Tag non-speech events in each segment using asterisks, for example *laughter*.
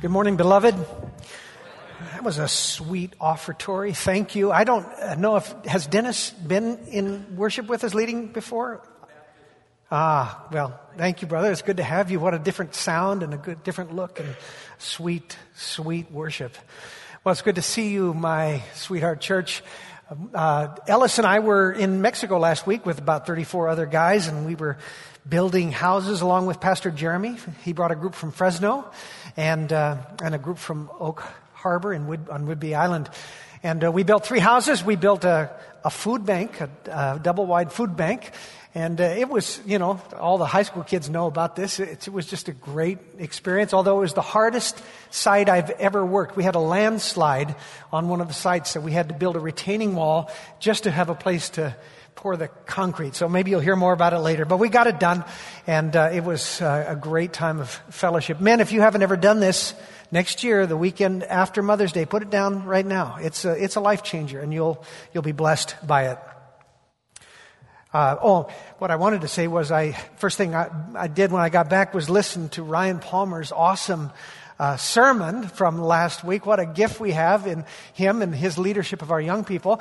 Good morning, beloved. That was a sweet offertory. Thank you. I don't know if, has Dennis been in worship with us leading before? Ah, well, thank you, brother. It's good to have you. What a different sound and a good, different look and sweet, sweet worship. Well, it's good to see you, my sweetheart church. Uh, Ellis and I were in Mexico last week with about 34 other guys, and we were building houses along with Pastor Jeremy. He brought a group from Fresno and, uh, and a group from Oak Harbor in Wood, on Whidbey Island. And uh, we built three houses. We built a, a food bank, a, a double wide food bank. And uh, it was, you know, all the high school kids know about this. It, it, was just a great experience, although it was the hardest site I've ever worked. We had a landslide on one of the sites, so we had to build a retaining wall just to have a place to pour the concrete. So maybe you'll hear more about it later. But we got it done, and uh, it was uh, a great time of fellowship. Men, if you haven't ever done this, next year, the weekend after Mother's Day, put it down right now. It's a, it's a life changer, and you'll, you'll be blessed by it. Uh, oh, what I wanted to say was I, first thing I, I did when I got back was listen to Ryan Palmer's awesome uh, sermon from last week. What a gift we have in him and his leadership of our young people.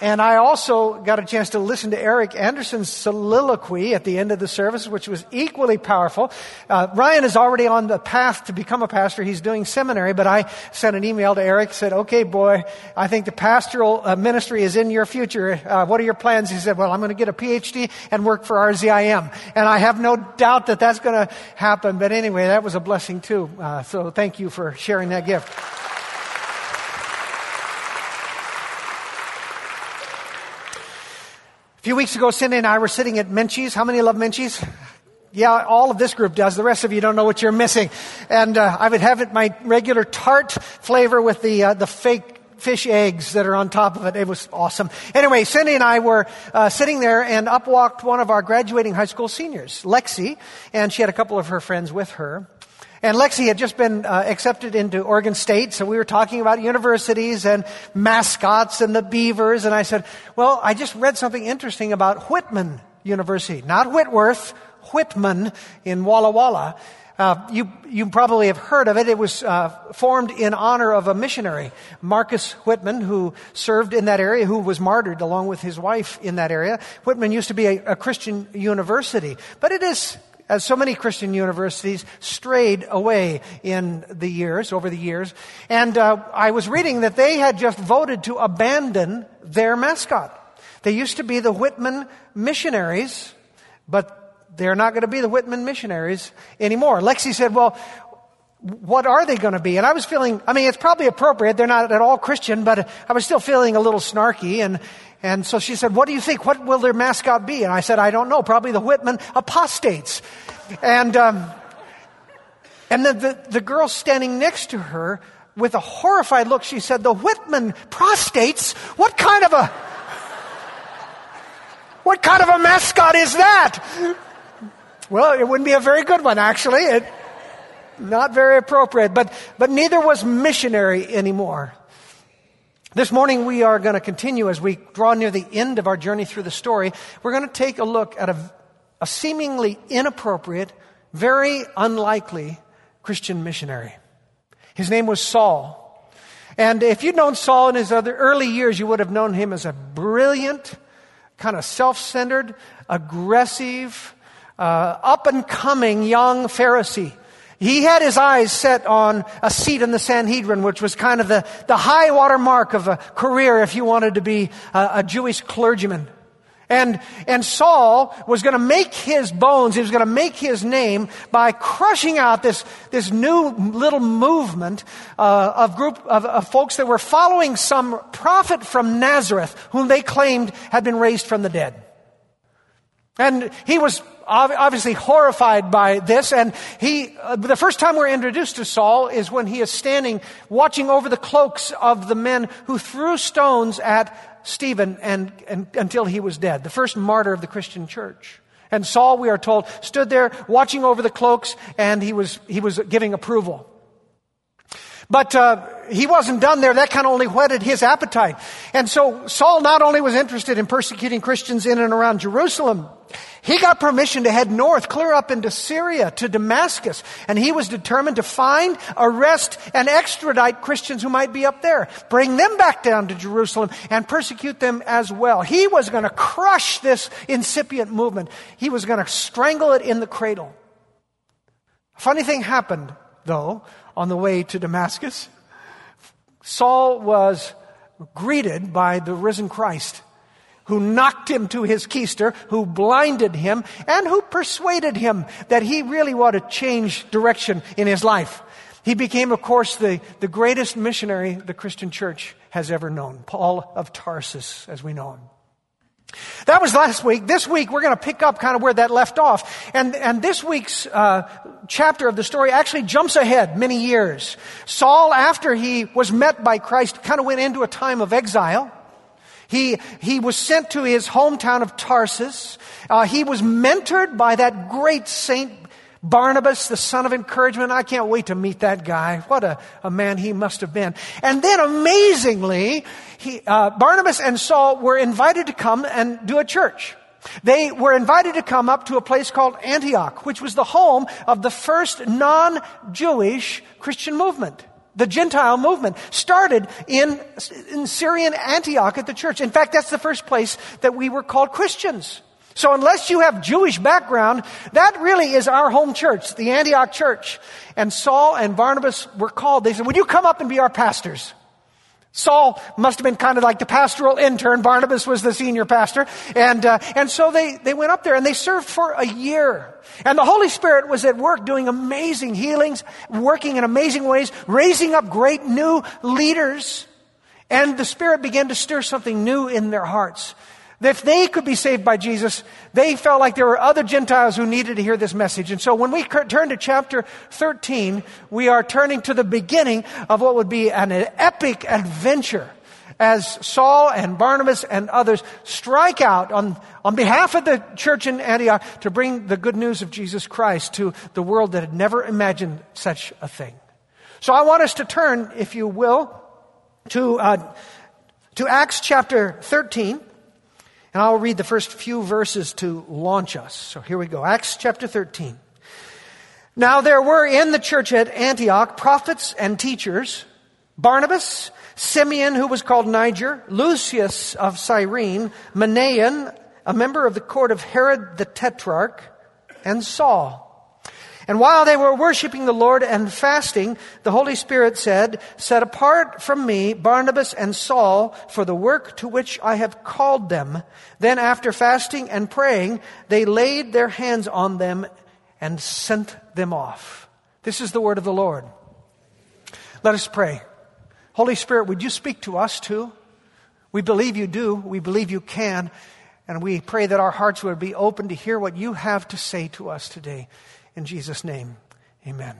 And I also got a chance to listen to Eric Anderson's soliloquy at the end of the service, which was equally powerful. Uh, Ryan is already on the path to become a pastor. He's doing seminary, but I sent an email to Eric, said, okay, boy, I think the pastoral uh, ministry is in your future. Uh, what are your plans? He said, well, I'm going to get a PhD and work for RZIM. And I have no doubt that that's going to happen. But anyway, that was a blessing too. Uh, so thank you for sharing that gift. A few weeks ago, Cindy and I were sitting at Menchie's. How many love Menchie's? Yeah, all of this group does. The rest of you don't know what you're missing. And uh, I would have it my regular tart flavor with the uh, the fake fish eggs that are on top of it. It was awesome. Anyway, Cindy and I were uh, sitting there, and up walked one of our graduating high school seniors, Lexi, and she had a couple of her friends with her. And Lexi had just been uh, accepted into Oregon State, so we were talking about universities and mascots and the beavers. And I said, Well, I just read something interesting about Whitman University, not Whitworth, Whitman in Walla Walla. Uh, you, you probably have heard of it. It was uh, formed in honor of a missionary, Marcus Whitman, who served in that area, who was martyred along with his wife in that area. Whitman used to be a, a Christian university, but it is as so many Christian universities strayed away in the years, over the years. And uh, I was reading that they had just voted to abandon their mascot. They used to be the Whitman missionaries, but they're not going to be the Whitman missionaries anymore. Lexi said, well, what are they going to be? And I was feeling, I mean, it's probably appropriate. They're not at all Christian, but I was still feeling a little snarky. And, and so she said, what do you think? What will their mascot be? And I said, I don't know. Probably the Whitman apostates. And, um, and then the, the girl standing next to her with a horrified look, she said, the Whitman prostates? What kind of a, what kind of a mascot is that? Well, it wouldn't be a very good one, actually. It, not very appropriate, but, but neither was missionary anymore. This morning we are going to continue as we draw near the end of our journey through the story. We're going to take a look at a, a seemingly inappropriate, very unlikely Christian missionary. His name was Saul. And if you'd known Saul in his other early years, you would have known him as a brilliant, kind of self-centered, aggressive, uh, up and coming young Pharisee he had his eyes set on a seat in the Sanhedrin, which was kind of the, the high water mark of a career if you wanted to be a, a Jewish clergyman. And, and Saul was going to make his bones, he was going to make his name by crushing out this, this new little movement uh, of group of, of folks that were following some prophet from Nazareth whom they claimed had been raised from the dead. And he was obviously horrified by this. And he, uh, the first time we're introduced to Saul is when he is standing watching over the cloaks of the men who threw stones at Stephen and, and until he was dead, the first martyr of the Christian church. And Saul, we are told, stood there watching over the cloaks and he was, he was giving approval. But uh, he wasn't done there. That kind of only whetted his appetite. And so Saul not only was interested in persecuting Christians in and around Jerusalem, He got permission to head north, clear up into Syria to Damascus, and he was determined to find, arrest, and extradite Christians who might be up there, bring them back down to Jerusalem, and persecute them as well. He was going to crush this incipient movement. He was going to strangle it in the cradle. Funny thing happened, though, on the way to Damascus. Saul was greeted by the risen Christ who knocked him to his keister, who blinded him, and who persuaded him that he really ought to change direction in his life. He became, of course, the, the greatest missionary the Christian church has ever known, Paul of Tarsus, as we know him. That was last week. This week, we're going to pick up kind of where that left off. And, and this week's uh, chapter of the story actually jumps ahead many years. Saul, after he was met by Christ, kind of went into a time of exile. He, he was sent to his hometown of Tarsus. Uh, he was mentored by that great saint Barnabas, the son of encouragement. I can't wait to meet that guy. What a, a man he must have been. And then amazingly, he, uh, Barnabas and Saul were invited to come and do a church. They were invited to come up to a place called Antioch, which was the home of the first non-Jewish Christian movement. The Gentile movement started in, in Syrian Antioch at the church. In fact, that's the first place that we were called Christians. So unless you have Jewish background, that really is our home church, the Antioch church. And Saul and Barnabas were called. They said, would you come up and be our pastors? Saul must have been kind of like the pastoral intern. Barnabas was the senior pastor. And, uh, and so they, they went up there and they served for a year. And the Holy Spirit was at work doing amazing healings, working in amazing ways, raising up great new leaders. And the Spirit began to stir something new in their hearts. If they could be saved by Jesus, they felt like there were other Gentiles who needed to hear this message. And so when we turn to chapter 13, we are turning to the beginning of what would be an epic adventure as Saul and Barnabas and others strike out on, on behalf of the church in Antioch to bring the good news of Jesus Christ to the world that had never imagined such a thing. So I want us to turn, if you will, to, uh, to Acts chapter 13. And I'll read the first few verses to launch us. So here we go. Acts chapter 13. Now there were in the church at Antioch prophets and teachers Barnabas, Simeon, who was called Niger, Lucius of Cyrene, Manaen, a member of the court of Herod the Tetrarch, and Saul. And while they were worshiping the Lord and fasting, the Holy Spirit said, Set apart from me Barnabas and Saul for the work to which I have called them. Then after fasting and praying, they laid their hands on them and sent them off. This is the word of the Lord. Let us pray. Holy Spirit, would you speak to us too? We believe you do. We believe you can. And we pray that our hearts would be open to hear what you have to say to us today. In Jesus' name, amen.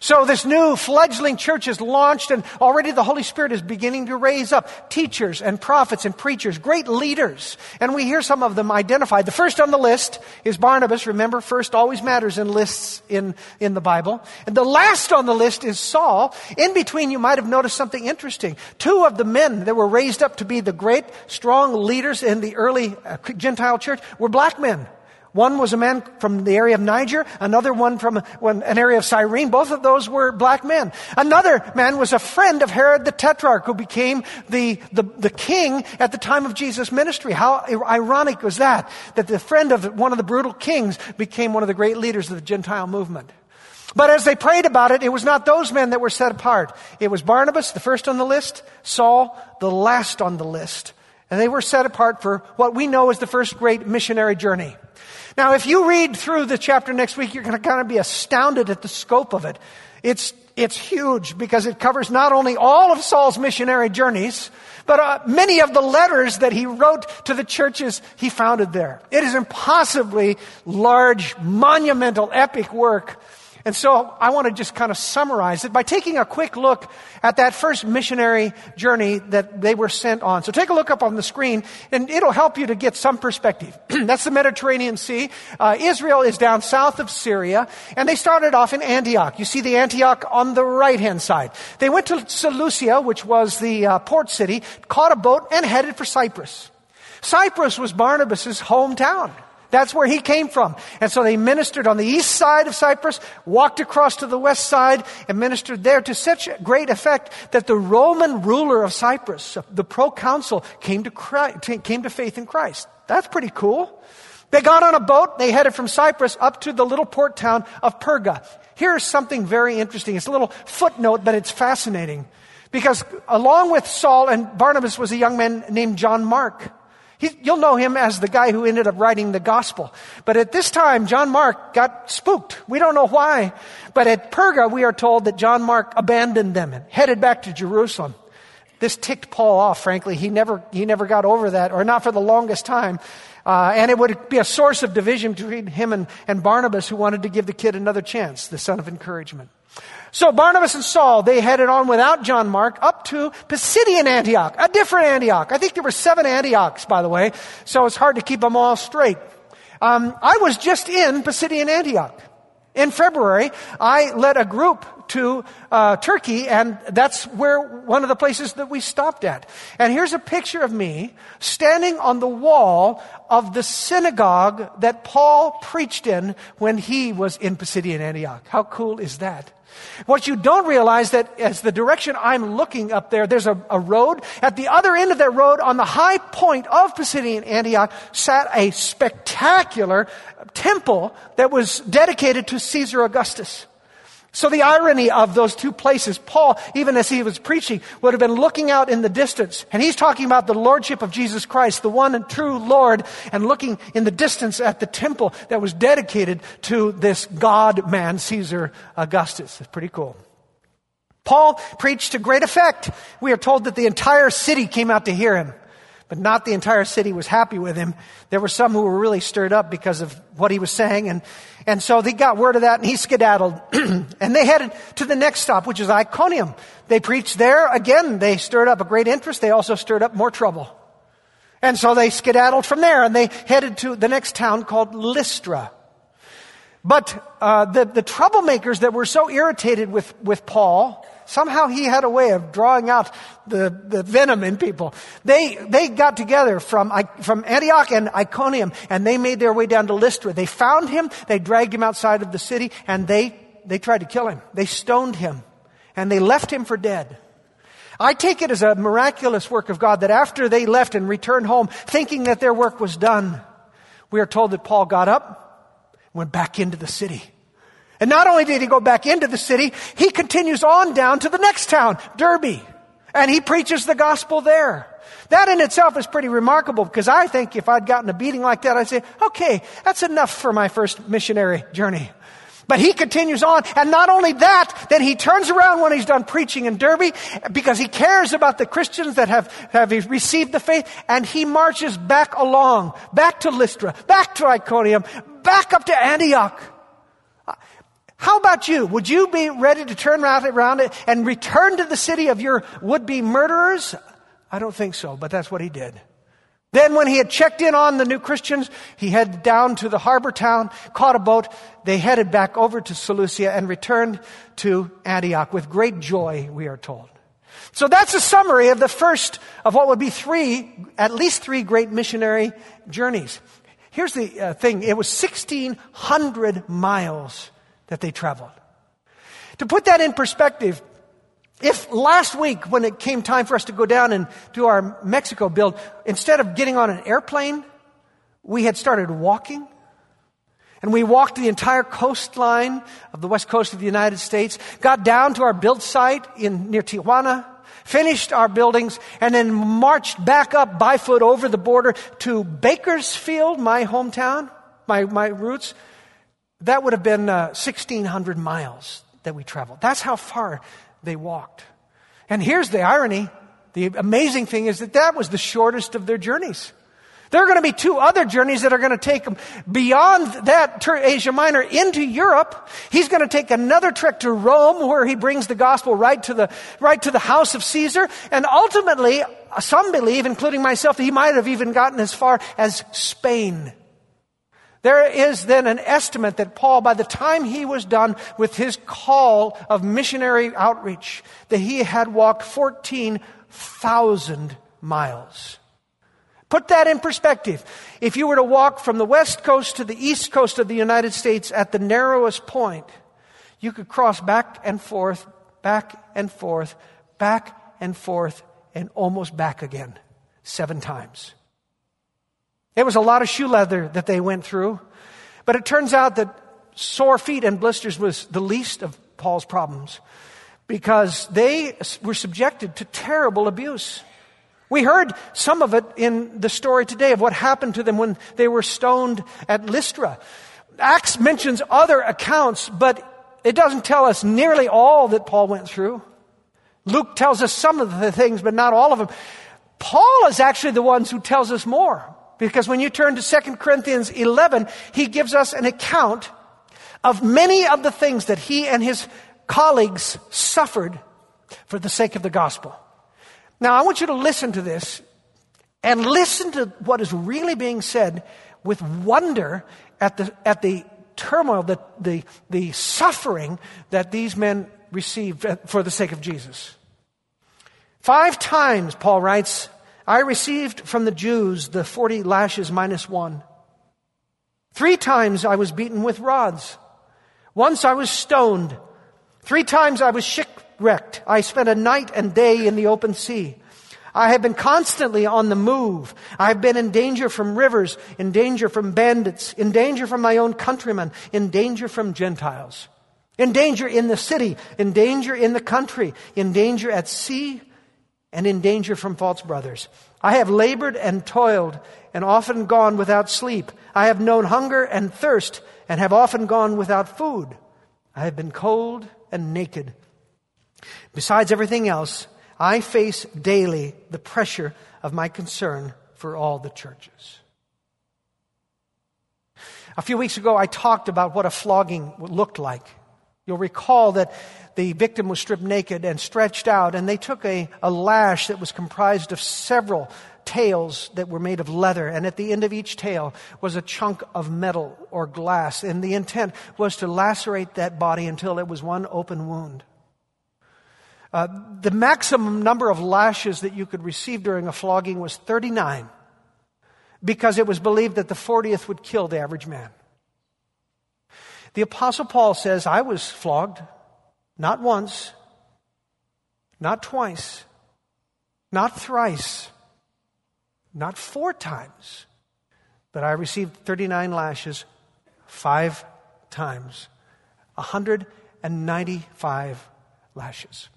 So this new fledgling church is launched and already the Holy Spirit is beginning to raise up teachers and prophets and preachers, great leaders. And we hear some of them identified. The first on the list is Barnabas. Remember, first always matters in lists in, in the Bible. And the last on the list is Saul. In between, you might have noticed something interesting. Two of the men that were raised up to be the great, strong leaders in the early uh, Gentile church were black men. One was a man from the area of Niger, another one from an area of Cyrene. Both of those were black men. Another man was a friend of Herod the Tetrarch who became the, the, the king at the time of Jesus' ministry. How ironic was that? That the friend of one of the brutal kings became one of the great leaders of the Gentile movement. But as they prayed about it, it was not those men that were set apart. It was Barnabas, the first on the list, Saul, the last on the list. And they were set apart for what we know as the first great missionary journey. Now, if you read through the chapter next week, you're going to kind of be astounded at the scope of it. It's, it's huge because it covers not only all of Saul's missionary journeys, but uh, many of the letters that he wrote to the churches he founded there. It is impossibly large, monumental, epic work and so I want to just kind of summarize it by taking a quick look at that first missionary journey that they were sent on. So take a look up on the screen and it'll help you to get some perspective. *clears throat* That's the Mediterranean Sea. Uh, Israel is down south of Syria and they started off in Antioch. You see the Antioch on the right hand side. They went to Seleucia, which was the uh, port city, caught a boat and headed for Cyprus. Cyprus was Barnabas' hometown. That's where he came from. And so they ministered on the east side of Cyprus, walked across to the west side, and ministered there to such great effect that the Roman ruler of Cyprus, the proconsul, came to, Christ, came to faith in Christ. That's pretty cool. They got on a boat, they headed from Cyprus up to the little port town of Perga. Here's something very interesting. It's a little footnote, but it's fascinating. Because along with Saul and Barnabas was a young man named John Mark. He, you'll know him as the guy who ended up writing the gospel. But at this time, John Mark got spooked. We don't know why. But at Perga, we are told that John Mark abandoned them and headed back to Jerusalem. This ticked Paul off, frankly. He never, he never got over that, or not for the longest time. Uh, and it would be a source of division between him and, and Barnabas, who wanted to give the kid another chance, the son of encouragement. So Barnabas and Saul, they headed on without John Mark up to Pisidian Antioch, a different Antioch. I think there were seven Antiochs, by the way, so it's hard to keep them all straight. Um, I was just in Pisidian Antioch. In February, I led a group to uh, Turkey, and that's where one of the places that we stopped at. And here's a picture of me standing on the wall of the synagogue that Paul preached in when he was in Pisidian Antioch. How cool is that? What you don't realize that as the direction I'm looking up there, there's a, a, road. At the other end of that road, on the high point of Pisidian Antioch, sat a spectacular temple that was dedicated to Caesar Augustus. So the irony of those two places, Paul, even as he was preaching, would have been looking out in the distance, and he's talking about the lordship of Jesus Christ, the one and true Lord, and looking in the distance at the temple that was dedicated to this God man, Caesar Augustus. It's pretty cool. Paul preached to great effect. We are told that the entire city came out to hear him but not the entire city was happy with him. There were some who were really stirred up because of what he was saying. And, and so they got word of that and he skedaddled. *clears throat* and they headed to the next stop, which is Iconium. They preached there. Again, they stirred up a great interest. They also stirred up more trouble. And so they skedaddled from there and they headed to the next town called Lystra. But uh, the, the troublemakers that were so irritated with, with Paul Somehow he had a way of drawing out the, the venom in people. They, they got together from, from Antioch and Iconium and they made their way down to Lystra. They found him, they dragged him outside of the city and they, they tried to kill him. They stoned him and they left him for dead. I take it as a miraculous work of God that after they left and returned home thinking that their work was done, we are told that Paul got up, went back into the city. And not only did he go back into the city, he continues on down to the next town, Derbe. And he preaches the gospel there. That in itself is pretty remarkable because I think if I'd gotten a beating like that, I'd say, okay, that's enough for my first missionary journey. But he continues on, and not only that, then he turns around when he's done preaching in Derbe because he cares about the Christians that have, have received the faith, and he marches back along, back to Lystra, back to Iconium, back up to Antioch. How about you? Would you be ready to turn around and return to the city of your would be murderers? I don't think so, but that's what he did. Then, when he had checked in on the new Christians, he headed down to the harbor town, caught a boat. They headed back over to Seleucia and returned to Antioch with great joy, we are told. So that's a summary of the first of what would be three, at least three great missionary journeys. Here's the uh, thing it was 1,600 miles that they traveled. To put that in perspective, if last week when it came time for us to go down and do our Mexico build, instead of getting on an airplane, we had started walking. And we walked the entire coastline of the west coast of the United States, got down to our build site in near Tijuana, finished our buildings, and then marched back up by foot over the border to Bakersfield, my hometown, my, my roots, that would have been uh, 1,600 miles that we traveled. That's how far they walked. And here's the irony. The amazing thing is that that was the shortest of their journeys. There are going to be two other journeys that are going to take him beyond that Asia Minor into Europe. He's going to take another trek to Rome where he brings the gospel right to the, right to the house of Caesar. And ultimately, some believe, including myself, that he might have even gotten as far as Spain. There is then an estimate that Paul, by the time he was done with his call of missionary outreach, that he had walked 14,000 miles. Put that in perspective. If you were to walk from the west coast to the east coast of the United States at the narrowest point, you could cross back and forth, back and forth, back and forth, and almost back again seven times. It was a lot of shoe leather that they went through, but it turns out that sore feet and blisters was the least of Paul's problems because they were subjected to terrible abuse. We heard some of it in the story today of what happened to them when they were stoned at Lystra. Acts mentions other accounts, but it doesn't tell us nearly all that Paul went through. Luke tells us some of the things, but not all of them. Paul is actually the one who tells us more. Because when you turn to 2 Corinthians 11, he gives us an account of many of the things that he and his colleagues suffered for the sake of the gospel. Now, I want you to listen to this and listen to what is really being said with wonder at the, at the turmoil, the, the, the suffering that these men received for the sake of Jesus. Five times, Paul writes, I received from the Jews the 40 lashes minus one. Three times I was beaten with rods. Once I was stoned. Three times I was shipwrecked. I spent a night and day in the open sea. I have been constantly on the move. I have been in danger from rivers, in danger from bandits, in danger from my own countrymen, in danger from Gentiles, in danger in the city, in danger in the country, in danger at sea, and in danger from false brothers. I have labored and toiled and often gone without sleep. I have known hunger and thirst and have often gone without food. I have been cold and naked. Besides everything else, I face daily the pressure of my concern for all the churches. A few weeks ago, I talked about what a flogging looked like. You'll recall that the victim was stripped naked and stretched out, and they took a, a lash that was comprised of several tails that were made of leather, and at the end of each tail was a chunk of metal or glass, and the intent was to lacerate that body until it was one open wound. Uh, the maximum number of lashes that you could receive during a flogging was 39 because it was believed that the 40th would kill the average man. The Apostle Paul says, I was flogged not once, not twice, not thrice, not four times, but I received 39 lashes five times, 195 lashes.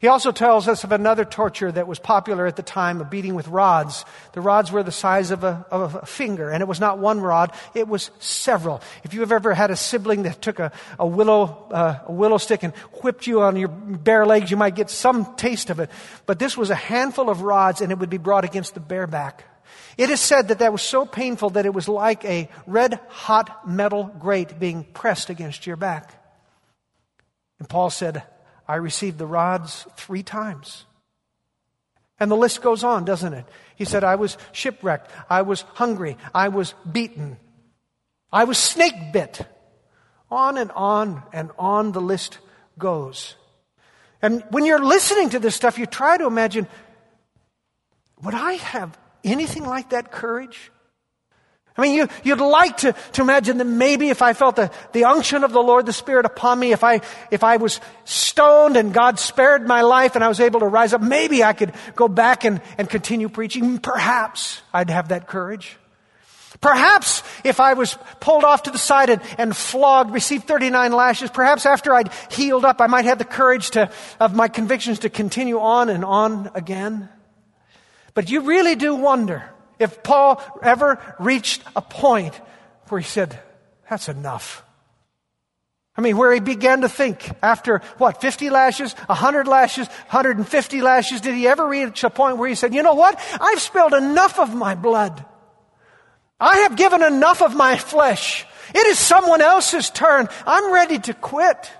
He also tells us of another torture that was popular at the time, a beating with rods. The rods were the size of a, of a finger, and it was not one rod, it was several. If you have ever had a sibling that took a, a willow, uh, a willow stick and whipped you on your bare legs, you might get some taste of it. But this was a handful of rods, and it would be brought against the bare back. It is said that that was so painful that it was like a red hot metal grate being pressed against your back. And Paul said, I received the rods three times. And the list goes on, doesn't it? He said, I was shipwrecked. I was hungry. I was beaten. I was snake bit. On and on and on the list goes. And when you're listening to this stuff, you try to imagine would I have anything like that courage? I mean, you, you'd like to, to imagine that maybe if I felt the, the unction of the Lord, the Spirit upon me, if I, if I was stoned and God spared my life and I was able to rise up, maybe I could go back and, and continue preaching. Perhaps I'd have that courage. Perhaps if I was pulled off to the side and, and, flogged, received 39 lashes, perhaps after I'd healed up, I might have the courage to, of my convictions to continue on and on again. But you really do wonder if Paul ever reached a point where he said, that's enough. I mean, where he began to think after what, 50 lashes, 100 lashes, 150 lashes, did he ever reach a point where he said, you know what? I've spilled enough of my blood. I have given enough of my flesh. It is someone else's turn. I'm ready to quit.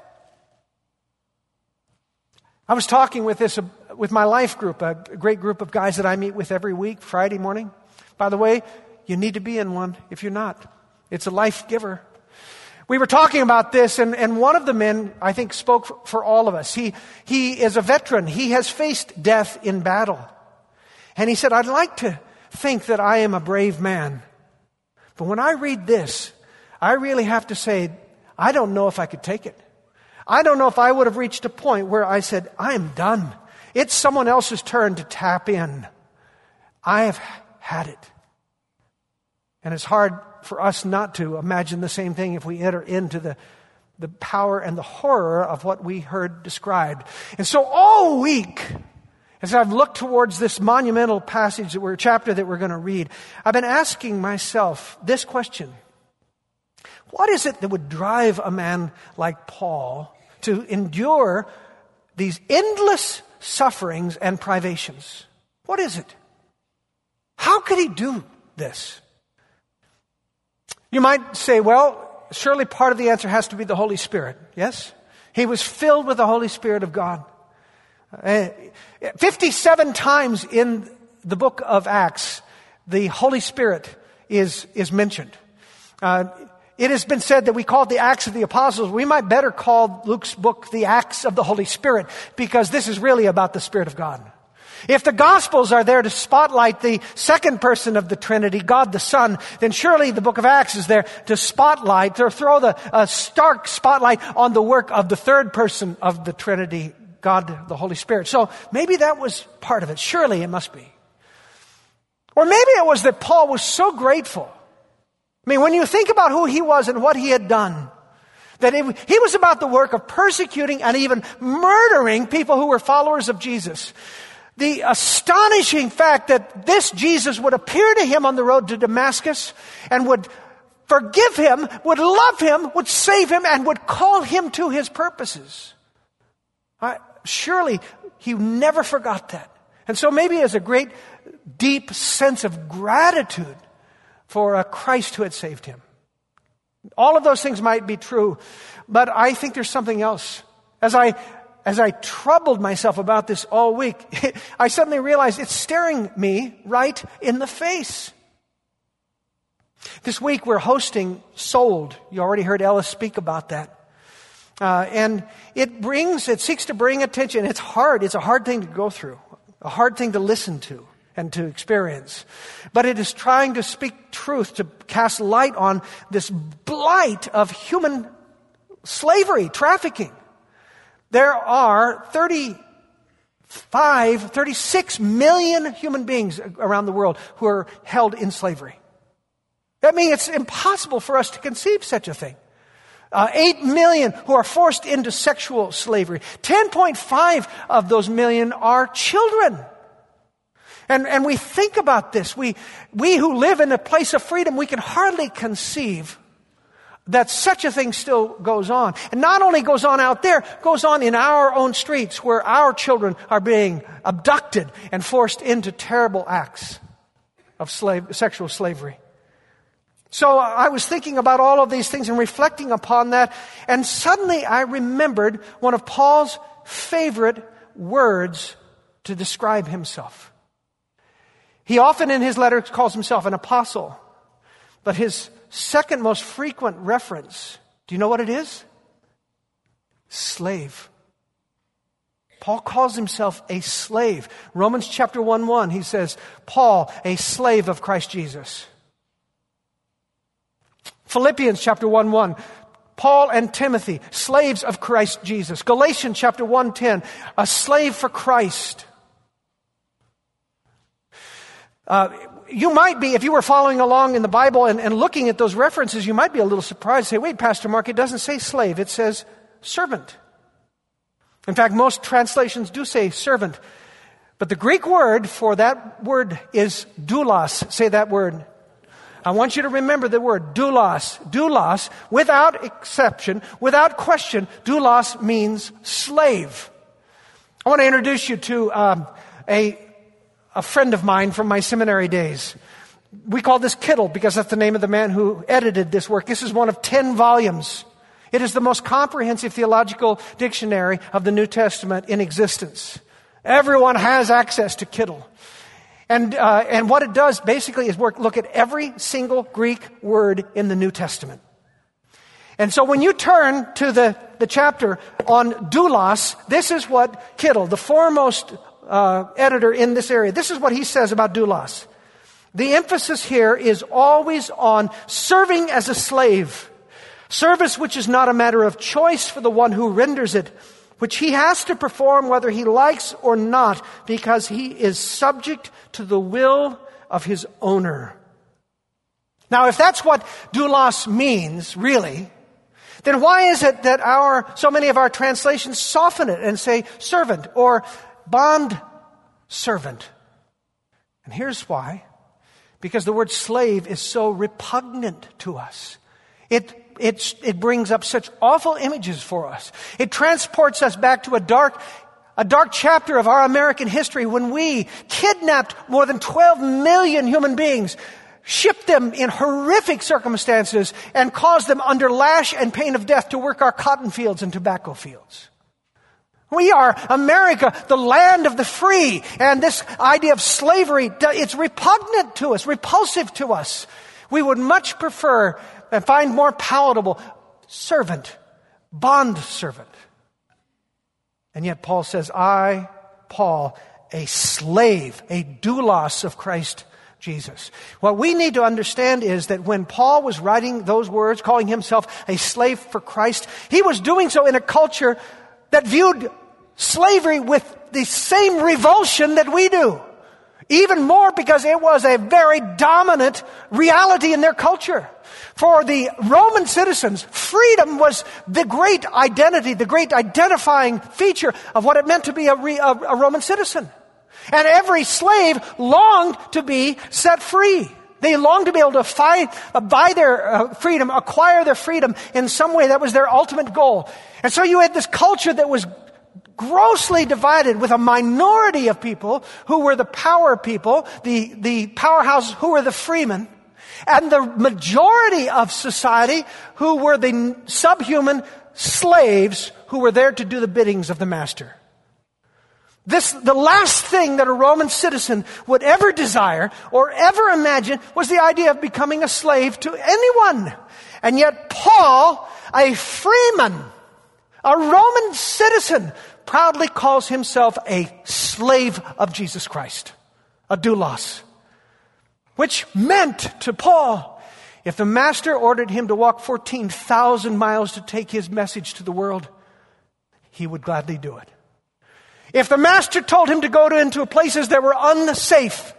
I was talking with this, uh, with my life group, a great group of guys that I meet with every week, Friday morning. By the way, you need to be in one if you're not. It's a life giver. We were talking about this, and, and one of the men, I think, spoke for, all of us. He, he is a veteran. He has faced death in battle. And he said, I'd like to think that I am a brave man. But when I read this, I really have to say, I don't know if I could take it. I don't know if I would have reached a point where I said, I am done. It's someone else's turn to tap in. I have had it. And it's hard for us not to imagine the same thing if we enter into the, the power and the horror of what we heard described. And so all week, as I've looked towards this monumental passage that we're, chapter that we're going to read, I've been asking myself this question. What is it that would drive a man like Paul to endure these endless sufferings and privations? What is it? How could he do this? You might say, well, surely part of the answer has to be the Holy Spirit. Yes? He was filled with the Holy Spirit of God. Uh, 57 times in the book of Acts, the Holy Spirit is, is mentioned. Uh, it has been said that we call it the Acts of the Apostles. We might better call Luke's book the Acts of the Holy Spirit because this is really about the Spirit of God. If the Gospels are there to spotlight the second person of the Trinity, God the Son, then surely the book of Acts is there to spotlight, to throw the uh, stark spotlight on the work of the third person of the Trinity, God the Holy Spirit. So maybe that was part of it. Surely it must be. Or maybe it was that Paul was so grateful I mean, when you think about who he was and what he had done, that it, he was about the work of persecuting and even murdering people who were followers of Jesus. The astonishing fact that this Jesus would appear to him on the road to Damascus and would forgive him, would love him, would save him, and would call him to his purposes. I, surely he never forgot that. And so maybe as a great deep sense of gratitude for a Christ who had saved him. All of those things might be true, but I think there's something else. As I, as I troubled myself about this all week, *laughs* I suddenly realized it's staring me right in the face. This week we're hosting Sold. You already heard Ellis speak about that. Uh, and it brings, it seeks to bring attention. It's hard. It's a hard thing to go through, a hard thing to listen to and to experience. But it is trying to speak truth, to cast light on this blight of human slavery, trafficking. There are 35, 36 million human beings around the world who are held in slavery. That means it's impossible for us to conceive such a thing. Uh, 8 million who are forced into sexual slavery. 10.5 of those million are children. And, and we think about this. We, we who live in a place of freedom, we can hardly conceive that such a thing still goes on. And not only goes on out there, goes on in our own streets where our children are being abducted and forced into terrible acts of slave, sexual slavery. So I was thinking about all of these things and reflecting upon that, and suddenly I remembered one of Paul's favorite words to describe himself. He often in his letters calls himself an apostle, but his second most frequent reference, do you know what it is? Slave. Paul calls himself a slave. Romans chapter 1 1, he says, Paul, a slave of Christ Jesus. Philippians chapter 1 1, Paul and Timothy, slaves of Christ Jesus. Galatians chapter 1 10, a slave for Christ. Uh, you might be, if you were following along in the Bible and, and, looking at those references, you might be a little surprised. Say, wait, Pastor Mark, it doesn't say slave, it says servant. In fact, most translations do say servant. But the Greek word for that word is doulos. Say that word. I want you to remember the word doulos. Doulos, without exception, without question, doulos means slave. I want to introduce you to um, a a friend of mine from my seminary days. We call this Kittel because that's the name of the man who edited this work. This is one of 10 volumes. It is the most comprehensive theological dictionary of the New Testament in existence. Everyone has access to Kittel. And, uh, and what it does basically is work, look at every single Greek word in the New Testament. And so when you turn to the, the chapter on doulos, this is what Kittel, the foremost uh, editor in this area. This is what he says about doulos. The emphasis here is always on serving as a slave. Service which is not a matter of choice for the one who renders it, which he has to perform whether he likes or not, because he is subject to the will of his owner. Now, if that's what doulos means, really, then why is it that our, so many of our translations soften it and say servant or bond servant? And here's why. Because the word slave is so repugnant to us. It, it, it brings up such awful images for us. It transports us back to a dark, a dark chapter of our American history when we kidnapped more than 12 million human beings shipped them in horrific circumstances and caused them under lash and pain of death to work our cotton fields and tobacco fields. We are America, the land of the free, and this idea of slavery, it's repugnant to us, repulsive to us. We would much prefer and find more palatable servant, bond servant. And yet Paul says, I, Paul, a slave, a doulos of Christ Jesus. What we need to understand is that when Paul was writing those words, calling himself a slave for Christ, he was doing so in a culture that viewed slavery with the same revulsion that we do. Even more because it was a very dominant reality in their culture. For the Roman citizens, freedom was the great identity, the great identifying feature of what it meant to be a, a, a Roman citizen. And every slave longed to be set free. They longed to be able to fight, uh, buy their uh, freedom, acquire their freedom in some way. That was their ultimate goal. And so you had this culture that was grossly divided with a minority of people who were the power people, the, the powerhouse who were the freemen, and the majority of society who were the subhuman slaves who were there to do the biddings of the master. This, the last thing that a Roman citizen would ever desire or ever imagine was the idea of becoming a slave to anyone. And yet Paul, a freeman, a Roman citizen, proudly calls himself a slave of Jesus Christ, a doulos, which meant to Paul, if the master ordered him to walk 14,000 miles to take his message to the world, he would gladly do it. If the master told him to go to, into places that were unsafe,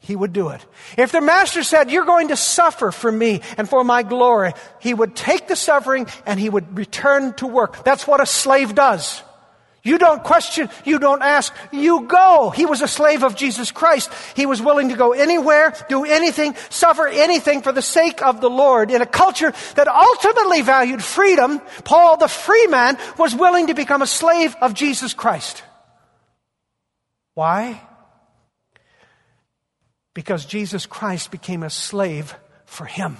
he would do it. If the master said, you're going to suffer for me and for my glory, he would take the suffering and he would return to work. That's what a slave does. You don't question, you don't ask, you go. He was a slave of Jesus Christ. He was willing to go anywhere, do anything, suffer anything for the sake of the Lord. In a culture that ultimately valued freedom, Paul the free man was willing to become a slave of Jesus Christ. Why? Because Jesus Christ became a slave for him.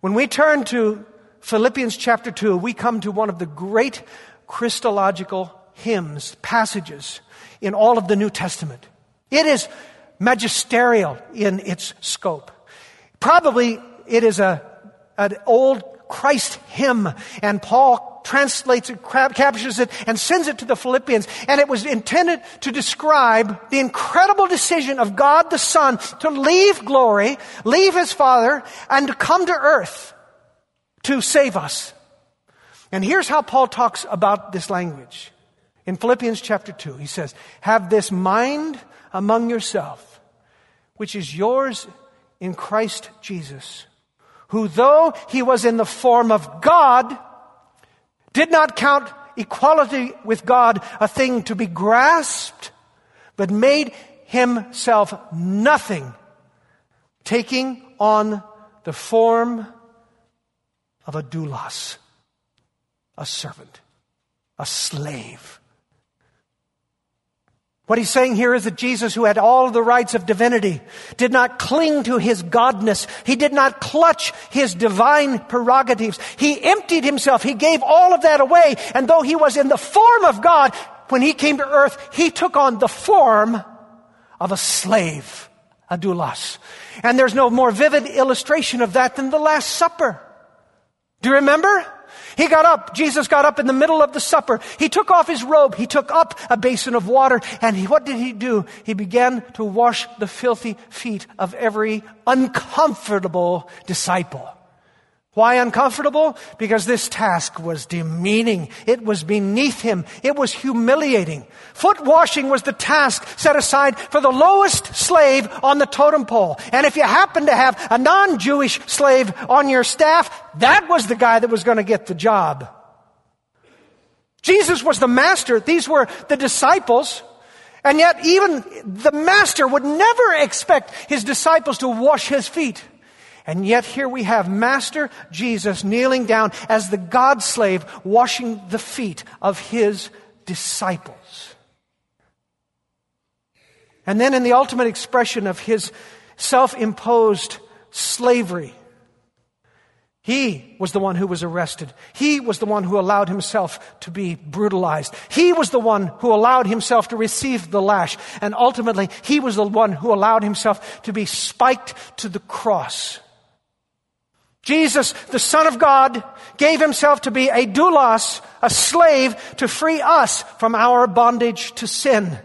When we turn to Philippians chapter 2, we come to one of the great Christological hymns, passages in all of the New Testament. It is magisterial in its scope. Probably it is a, an old Christ hymn, and Paul translates it, captures it, and sends it to the Philippians. And it was intended to describe the incredible decision of God the Son to leave glory, leave his Father, and to come to earth to save us. And here's how Paul talks about this language. In Philippians chapter 2, he says, Have this mind among yourself, which is yours in Christ Jesus, who though he was in the form of God, did not count equality with God a thing to be grasped, but made himself nothing, taking on the form of a doulos, a servant, a slave. What he's saying here is that Jesus, who had all the rights of divinity, did not cling to his godness. He did not clutch his divine prerogatives. He emptied himself. He gave all of that away. And though he was in the form of God, when he came to earth, he took on the form of a slave, a doulos. And there's no more vivid illustration of that than the Last Supper. Do you remember? He got up, Jesus got up in the middle of the supper. He took off his robe, he took up a basin of water, and he, what did he do? He began to wash the filthy feet of every uncomfortable disciple. Why uncomfortable? Because this task was demeaning. It was beneath him. It was humiliating. Foot washing was the task set aside for the lowest slave on the totem pole. And if you happen to have a non-Jewish slave on your staff, that was the guy that was going to get the job. Jesus was the master. These were the disciples. And yet even the master would never expect his disciples to wash his feet. And yet here we have Master Jesus kneeling down as the God slave washing the feet of his disciples. And then in the ultimate expression of his self-imposed slavery, he was the one who was arrested. He was the one who allowed himself to be brutalized. He was the one who allowed himself to receive the lash. And ultimately, he was the one who allowed himself to be spiked to the cross. Jesus, the Son of God, gave himself to be a doulos, a slave, to free us from our bondage to sin.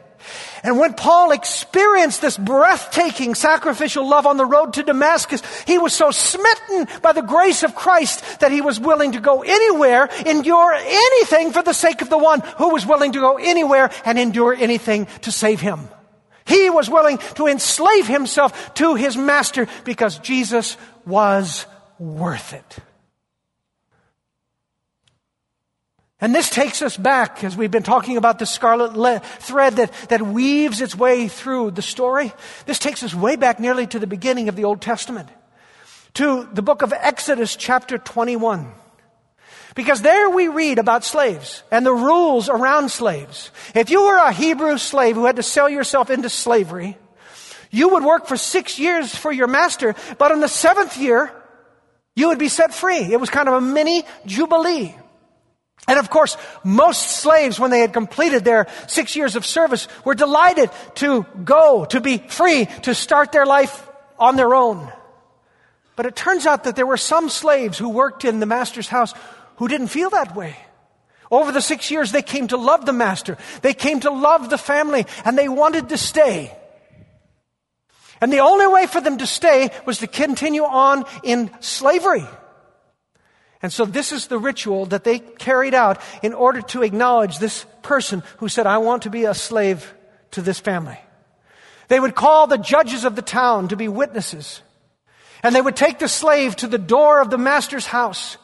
And when Paul experienced this breathtaking sacrificial love on the road to Damascus, he was so smitten by the grace of Christ that he was willing to go anywhere, endure anything for the sake of the one who was willing to go anywhere and endure anything to save him. He was willing to enslave himself to his master because Jesus was worth it. And this takes us back, as we've been talking about the scarlet le- thread that, that weaves its way through the story. This takes us way back nearly to the beginning of the Old Testament, to the book of Exodus, chapter 21. Because there we read about slaves and the rules around slaves. If you were a Hebrew slave who had to sell yourself into slavery, you would work for six years for your master, but in the seventh year, you would be set free. It was kind of a mini jubilee. And of course, most slaves, when they had completed their six years of service, were delighted to go, to be free, to start their life on their own. But it turns out that there were some slaves who worked in the master's house who didn't feel that way. Over the six years, they came to love the master. They came to love the family, and they wanted to stay. And the only way for them to stay was to continue on in slavery. And so this is the ritual that they carried out in order to acknowledge this person who said, I want to be a slave to this family. They would call the judges of the town to be witnesses. And they would take the slave to the door of the master's house.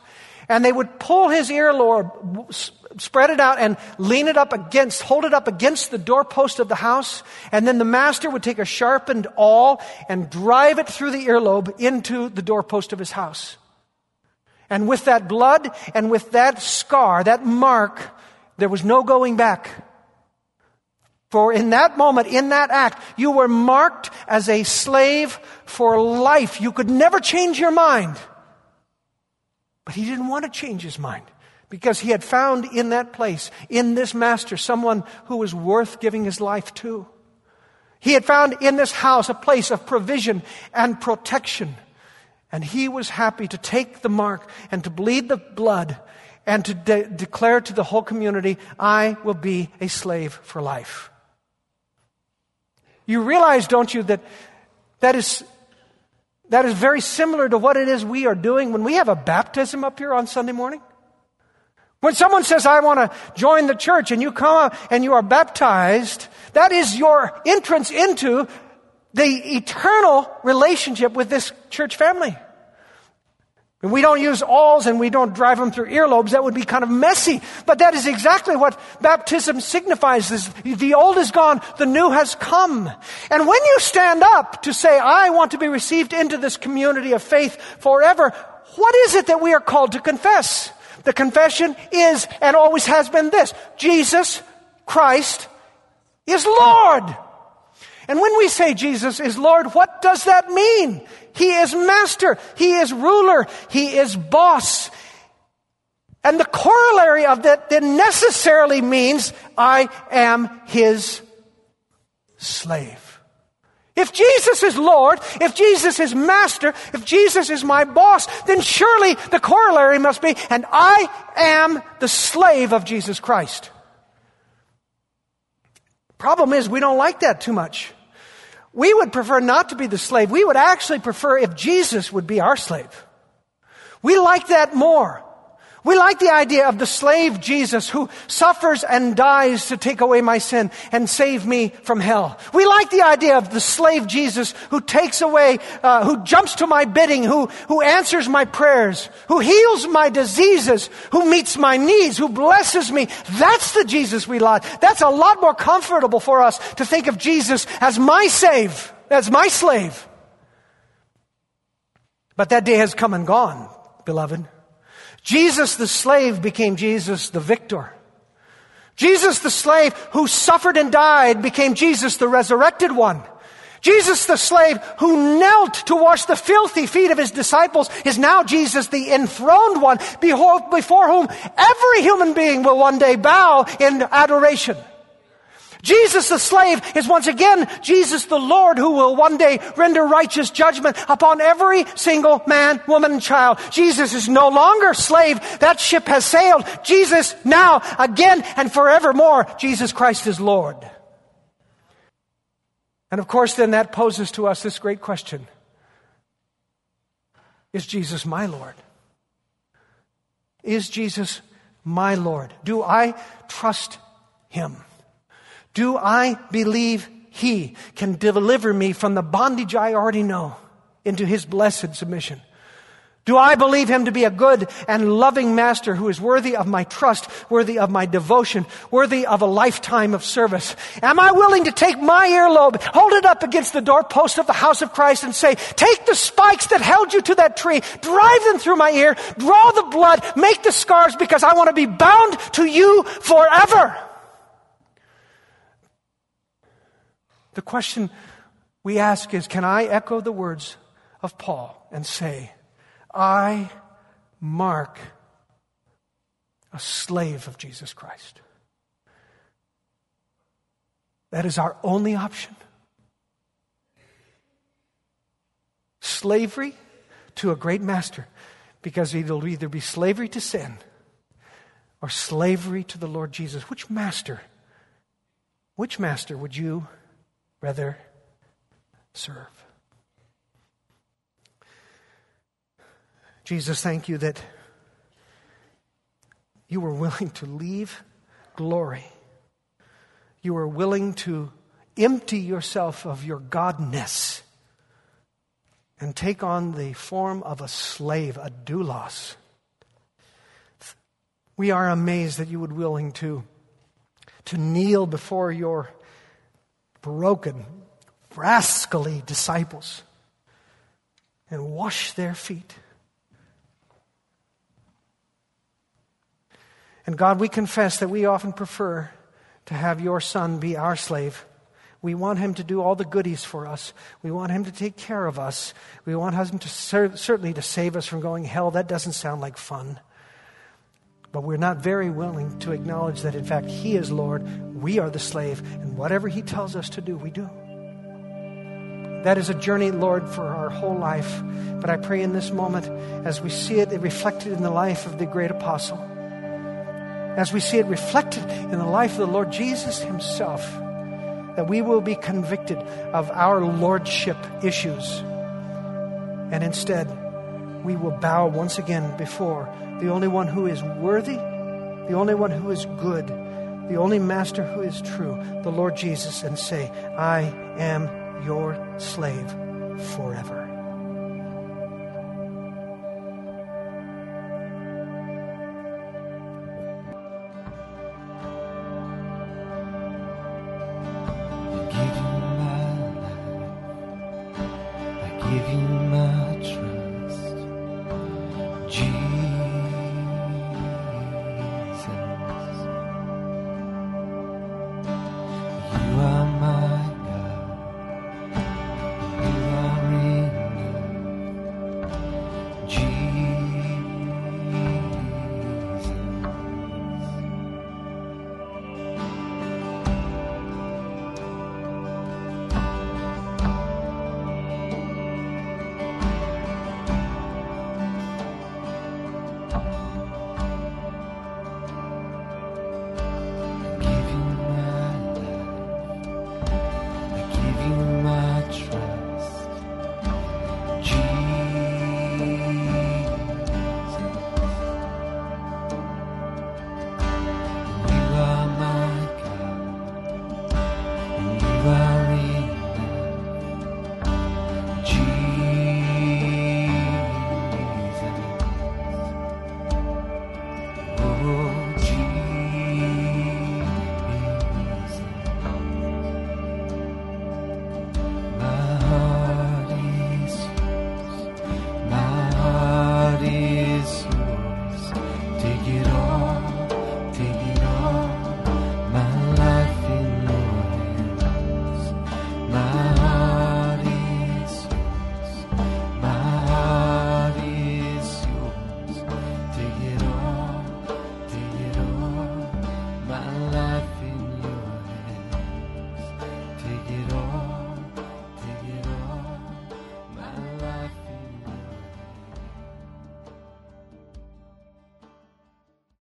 And they would pull his earlobe, spread it out and lean it up against, hold it up against the doorpost of the house. And then the master would take a sharpened awl and drive it through the earlobe into the doorpost of his house. And with that blood and with that scar, that mark, there was no going back. For in that moment, in that act, you were marked as a slave for life. You could never change your mind. But he didn't want to change his mind because he had found in that place, in this master, someone who was worth giving his life to. He had found in this house a place of provision and protection. And he was happy to take the mark and to bleed the blood and to de- declare to the whole community, I will be a slave for life. You realize, don't you, that that is, that is very similar to what it is we are doing when we have a baptism up here on Sunday morning? When someone says, I want to join the church and you come and you are baptized, that is your entrance into the eternal relationship with this church family. And we don't use awls and we don't drive them through earlobes. That would be kind of messy. But that is exactly what baptism signifies. Is the old is gone, the new has come. And when you stand up to say, I want to be received into this community of faith forever, what is it that we are called to confess? The confession is and always has been this Jesus Christ is Lord. And when we say Jesus is Lord, what does that mean? He is master. He is ruler. He is boss. And the corollary of that then necessarily means I am his slave. If Jesus is Lord, if Jesus is Master, if Jesus is my boss, then surely the corollary must be, and I am the slave of Jesus Christ. Problem is, we don't like that too much. We would prefer not to be the slave. We would actually prefer if Jesus would be our slave. We like that more. We like the idea of the slave Jesus who suffers and dies to take away my sin and save me from hell. We like the idea of the slave Jesus who takes away, uh, who jumps to my bidding, who, who answers my prayers, who heals my diseases, who meets my needs, who blesses me. That's the Jesus we like. That's a lot more comfortable for us to think of Jesus as my save, as my slave. But that day has come and gone, beloved. Jesus the slave became Jesus the victor. Jesus the slave who suffered and died became Jesus the resurrected one. Jesus the slave who knelt to wash the filthy feet of his disciples is now Jesus the enthroned one before whom every human being will one day bow in adoration. Jesus the slave is once again Jesus the Lord who will one day render righteous judgment upon every single man, woman, and child. Jesus is no longer slave. That ship has sailed. Jesus now, again, and forevermore, Jesus Christ is Lord. And of course, then that poses to us this great question Is Jesus my Lord? Is Jesus my Lord? Do I trust him? Do I believe He can deliver me from the bondage I already know into His blessed submission? Do I believe Him to be a good and loving Master who is worthy of my trust, worthy of my devotion, worthy of a lifetime of service? Am I willing to take my earlobe, hold it up against the doorpost of the house of Christ and say, take the spikes that held you to that tree, drive them through my ear, draw the blood, make the scars because I want to be bound to you forever? The question we ask is can I echo the words of Paul and say, I, Mark, a slave of Jesus Christ? That is our only option. Slavery to a great master, because it'll either be slavery to sin or slavery to the Lord Jesus. Which master? Which master would you rather serve. Jesus, thank you that you were willing to leave glory. You were willing to empty yourself of your godness and take on the form of a slave, a doulos. We are amazed that you would willing to, to kneel before your broken, rascally disciples and wash their feet. And God, we confess that we often prefer to have your son be our slave. We want him to do all the goodies for us. We want him to take care of us. We want him to serve, certainly to save us from going hell. That doesn't sound like fun. But we're not very willing to acknowledge that, in fact, He is Lord, we are the slave, and whatever He tells us to do, we do. That is a journey, Lord, for our whole life. But I pray in this moment, as we see it reflected in the life of the great apostle, as we see it reflected in the life of the Lord Jesus Himself, that we will be convicted of our lordship issues. And instead, we will bow once again before the only one who is worthy, the only one who is good, the only master who is true, the Lord Jesus, and say, I am your slave forever.